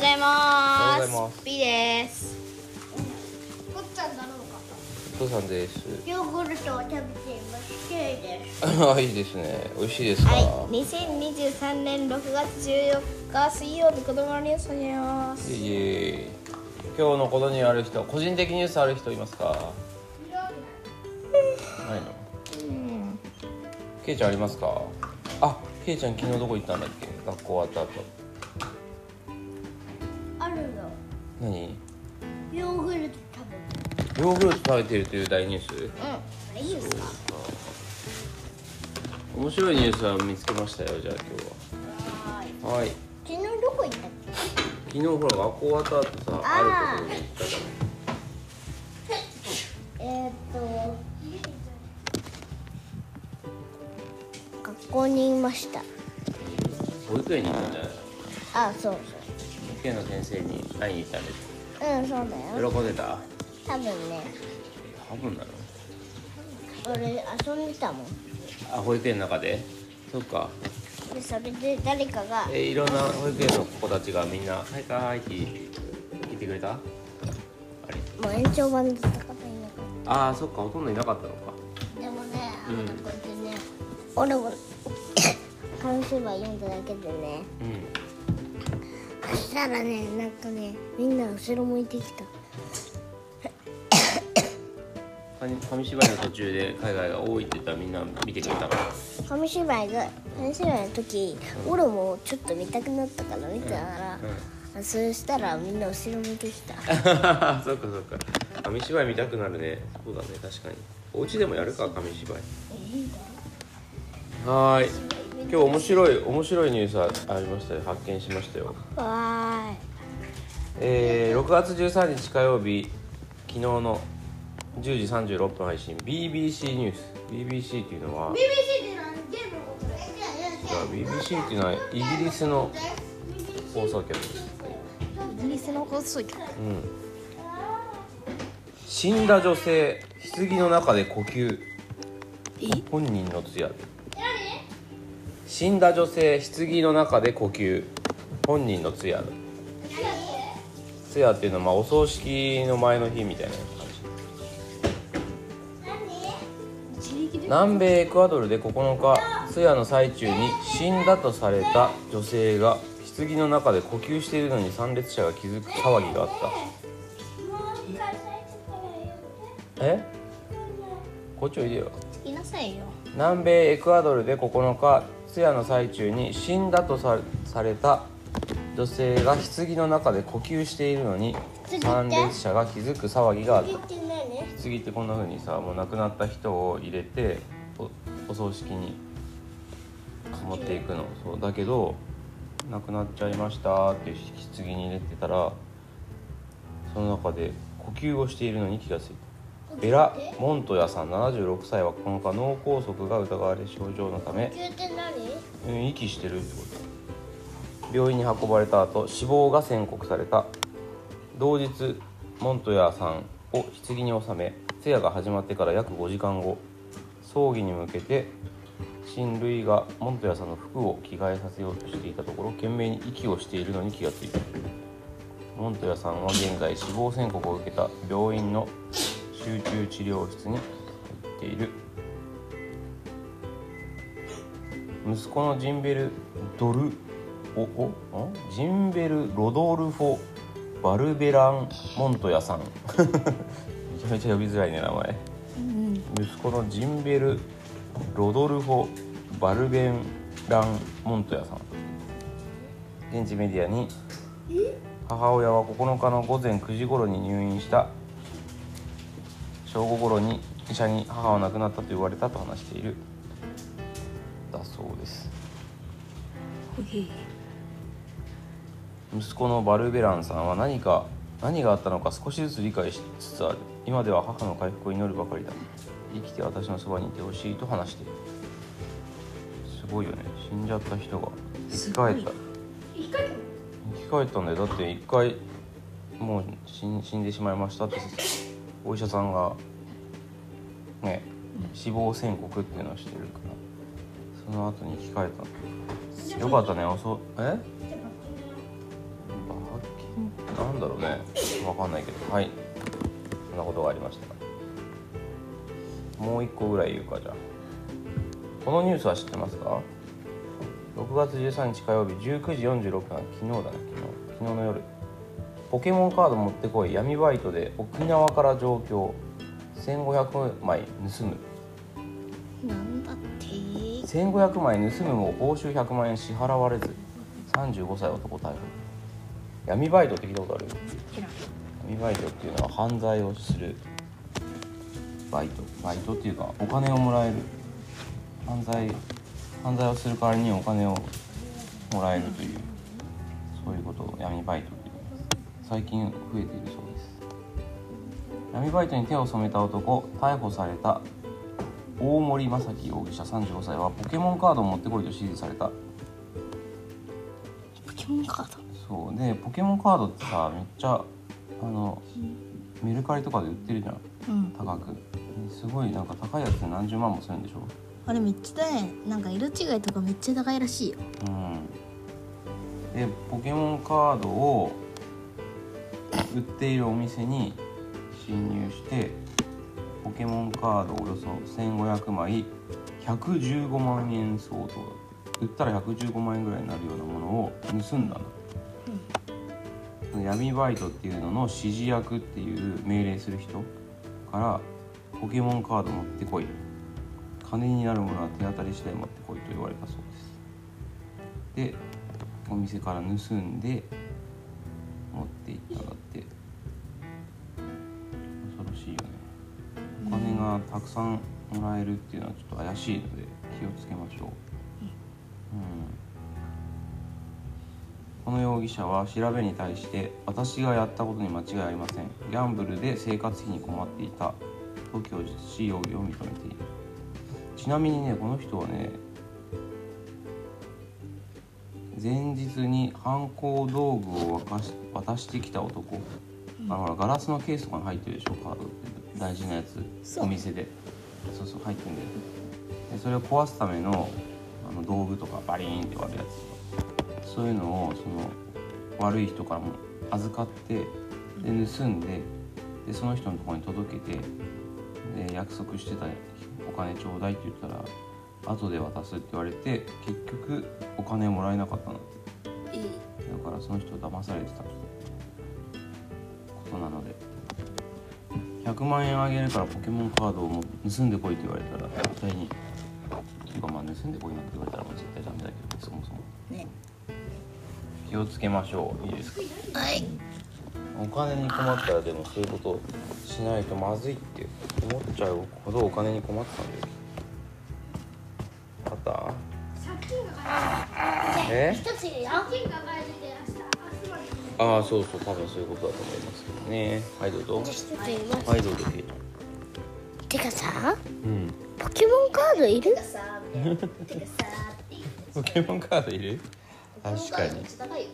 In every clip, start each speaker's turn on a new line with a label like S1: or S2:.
S1: ございます
S2: ございます。
S1: B です
S3: こっちゃんだろうか
S2: お父さんです。
S3: ヨーグルトを食べています。けです
S2: あいいですね。美味しいですか、
S1: はい。2023年6月14日水曜日子供のニュースを始めます。
S2: いえいえ。今日のことにある人個人的ニュースある人いますか？ないの？
S1: うん。
S2: ケイちゃんありますか？あケイちゃん昨日どこ行ったんだっけ？学校終わった後。
S3: あるよ
S2: 何？
S3: ヨーグルト食べる。
S2: ヨーグルト食べてるという大ニュース？
S3: これいいですか。
S2: 面白いニュースは見つけましたよじゃあ今日は。はい。
S3: 昨日どこ行ったっ
S2: 昨日ほら学校終わった後さあるところに行ったじゃん
S3: けえー、っと学校にいました。
S2: 保育園に行ったんじゃない
S3: あそう
S2: 保育園の先生に会いに行ったんです。
S3: そううんそうだよ。
S2: 喜んでた？
S3: 多分ね。
S2: 多分なの
S3: 俺遊んでたもん。
S2: あ保育園の中で？そっか。
S3: でそれで誰かが
S2: えいろんな保育園の子たちがみんな「はいかーい」って聞いてくれた？あれ？
S3: もう延長版だったからいなかっ
S2: ああそっかほとんどいなかったのか。
S3: たでもねあ
S2: うん。
S3: のこうやってね俺も紙芝居読んだだけでね
S2: うん
S3: そしたらねなんかねみんな後ろ向いてきた。
S2: 紙紙芝居の途中で海外が多いって言ったらみんな見てくれたの？
S3: 紙芝居が紙芝居の時俺もちょっと見たくなったから見てたから、あそしたらみんな後ろ向いてきた。
S2: そっかそっか。紙芝居見たくなるね。そうだね確かに。お家でもやるか紙芝居。はーい今日面白い面白いニュースありましたよ。発見しましたよ。
S3: わーい。
S2: えー6月13日火曜日昨日の10時36分配信 BBC ニュース。BBC っていうのは
S3: BBC って何ゲームのこと
S2: いや BBC っていうのはイギリスの放送局です、
S1: イギリスの放送局。
S2: うん、死んだ女性棺の中で呼吸。本人の通夜で死んだ女性棺の中で呼吸。本人の通夜だ。通夜っていうのはまあお葬式の前の日みたいな感じ。南米エクアドルで9日通夜の最中に死んだとされた女性が棺の中で呼吸しているのに参列者が気づく騒ぎがあった。え？こっちおいでよ。
S1: いなさいよ。
S2: 南米エクアドルで9日通夜の最中に死んだとさされた女性が棺の中で呼吸しているのに参列者が気づく騒ぎがあった。棺ってこんな風にさもう亡くなった人を入れておお葬式に持っていくの。そうだけど亡くなっちゃいましたって棺に入れてたらその中で呼吸をしているのに気がついた。ベラ・モントヤさん76歳は9日脳梗塞が疑われ症状のため息してるってこと。病院に運ばれた後死亡が宣告された。同日モントヤさんを棺に納め通夜が始まってから約5時間後葬儀に向けて親類がモントヤさんの服を着替えさせようとしていたところ懸命に息をしているのに気がついた。モントヤさんは現在死亡宣告を受けた病院の集中治療室に入っている。息子のジンベル・ドルおおん？ジンベル・ロドルフォ・バルベラン・モントヤさん。めちゃめちゃ呼びづらいね名前。息子のジンベル・ロドルフォ・バルベラン・モントヤさん。現地メディアに母親は9日の午前9時頃に入院した。正午頃に医者に母は亡くなったと言われたと話している。だそうです。息子のバルベランさんは何か何があったのか少しずつ理解しつつある。今では母の回復を祈るばかりだ。生きて私のそばにいてほしいと話している。すごいよね。死んじゃった人が生き返った。生き返ったんだよ。だって一回もう死んでしまいましたってお医者さんがね死亡宣告っていうのをしてるからその後に生き返った。よかったねおそえ？罰なんだろうね。わかんないけど。はい。そんなことがありました。もう一個ぐらい言うかじゃあ。このニュースは知ってますか？6月13日火曜日19時46分昨日だね昨日。昨日の夜。ポケモンカード持ってこい闇バイトで沖縄から上京。1500枚盗む。
S1: なんだって。
S2: 1500枚盗むも報酬100万円支払われず。35歳男逮捕。闇バイトって聞いたことある闇バイトっていうのは犯罪をする。バイト。バイトっていうかお金をもらえる。犯罪犯罪をする代わりにお金をもらえるというそういうことを闇バイトって言います。最近増えているそうです。闇バイトに手を染めた男逮捕された大森正樹容疑者35歳はポケモンカードを持ってこいと指示された。
S1: ポケモンカード？
S2: そう。でポケモンカードってさめっちゃあのメルカリとかで売ってるじゃん。
S1: うん。
S2: 高く。すごいなんか高いやつで何十万もするんでしょ。
S1: あれめっちゃねなんか色違いとかめっちゃ高いらしいよ。
S2: うん。でポケモンカードを売っているお店に侵入してポケモンカードおよそ1500枚115万円相当だって。売ったら115万円ぐらいになるようなものを盗んだの、闇バイトっていうのの指示役っていう命令する人からポケモンカード持ってこい。金になるものは手当たり次第持ってこいと言われたそうです。でお店から盗んで持っていってたくさんもらえるっていうのはちょっと怪しいので気をつけましょう、うん、この容疑者は調べに対して私がやったことに間違いありません。ギャンブルで生活費に困っていた。と供述し容疑を認めている。ちなみにねこの人はね前日に犯行道具を渡し渡してきた男、あのガラスのケースとかに入ってるでしょカードって。大事なやつお店で。そうそう入ってんだよ。でそれを壊すためのあの道具とかバリーンって割るやつ。とかそういうのをその悪い人からも預かってで盗んででその人のところに届けてで約束してたお金ちょうだいって言ったら後で渡すって言われて結局お金もらえなかったの。
S1: え
S2: だからその人騙されてた。ことなので100万円あげるからポケモンカードをも盗んでこいって言われたら絶対にていうかまあ盗んでこいなんて言われたらもう絶対ダメだけどそもそも。
S1: ね。
S2: 気をつけましょう。いいですか？
S1: はい。
S2: お金に困ったらでもそういうことしないとまずいって思っちゃうほどお金に困ってたんだよ。あった？え？
S3: 一ついるよ
S2: ああそうそう多分そういうことだと思いますけどね。はいどうぞ。はいどうぞ。ケイち
S3: てかさ
S2: うん。
S3: ポケモンカードいる？
S2: ポケモンカードいる？確かに。めっ
S1: 高いよ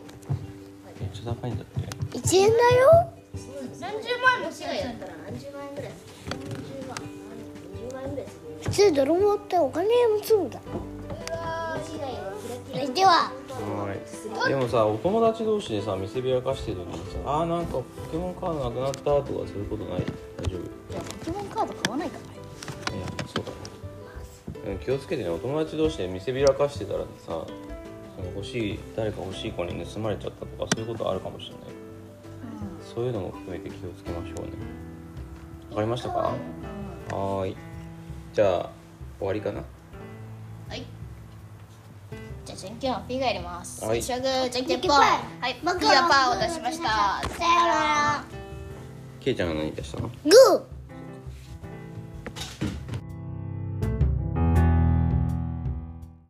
S2: ちゃ高いんだって。
S3: 1円だよ。
S1: 何十万もしないやったら
S3: 何十万円ぐらい何十万20万円ぐらいする普通泥棒ってお金持つんだ。では
S2: はいでもさお友達同士でさ見せびらかしてる時にさあーなんかポケモンカードなくなったとかそういうことない？大丈夫？
S1: じゃあポケモンカード買わないから
S2: いやそうだねうん気をつけてね。お友達同士で見せびらかしてたらさその欲しい誰か欲しい子に盗まれちゃったとかそういうことあるかもしれない。そういうのも含めて気をつけましょうね。わかりましたか？はーい。じゃあ終わりかな？
S1: はいじゃあじゃんけんはピーがやります。
S2: はい。
S1: 最初はグーじゃんけんぽ
S3: ん。
S1: はいピ
S3: 僕
S1: ーはパーを出しました。
S3: さよなら。
S2: けいちゃんが何出したの？
S3: グー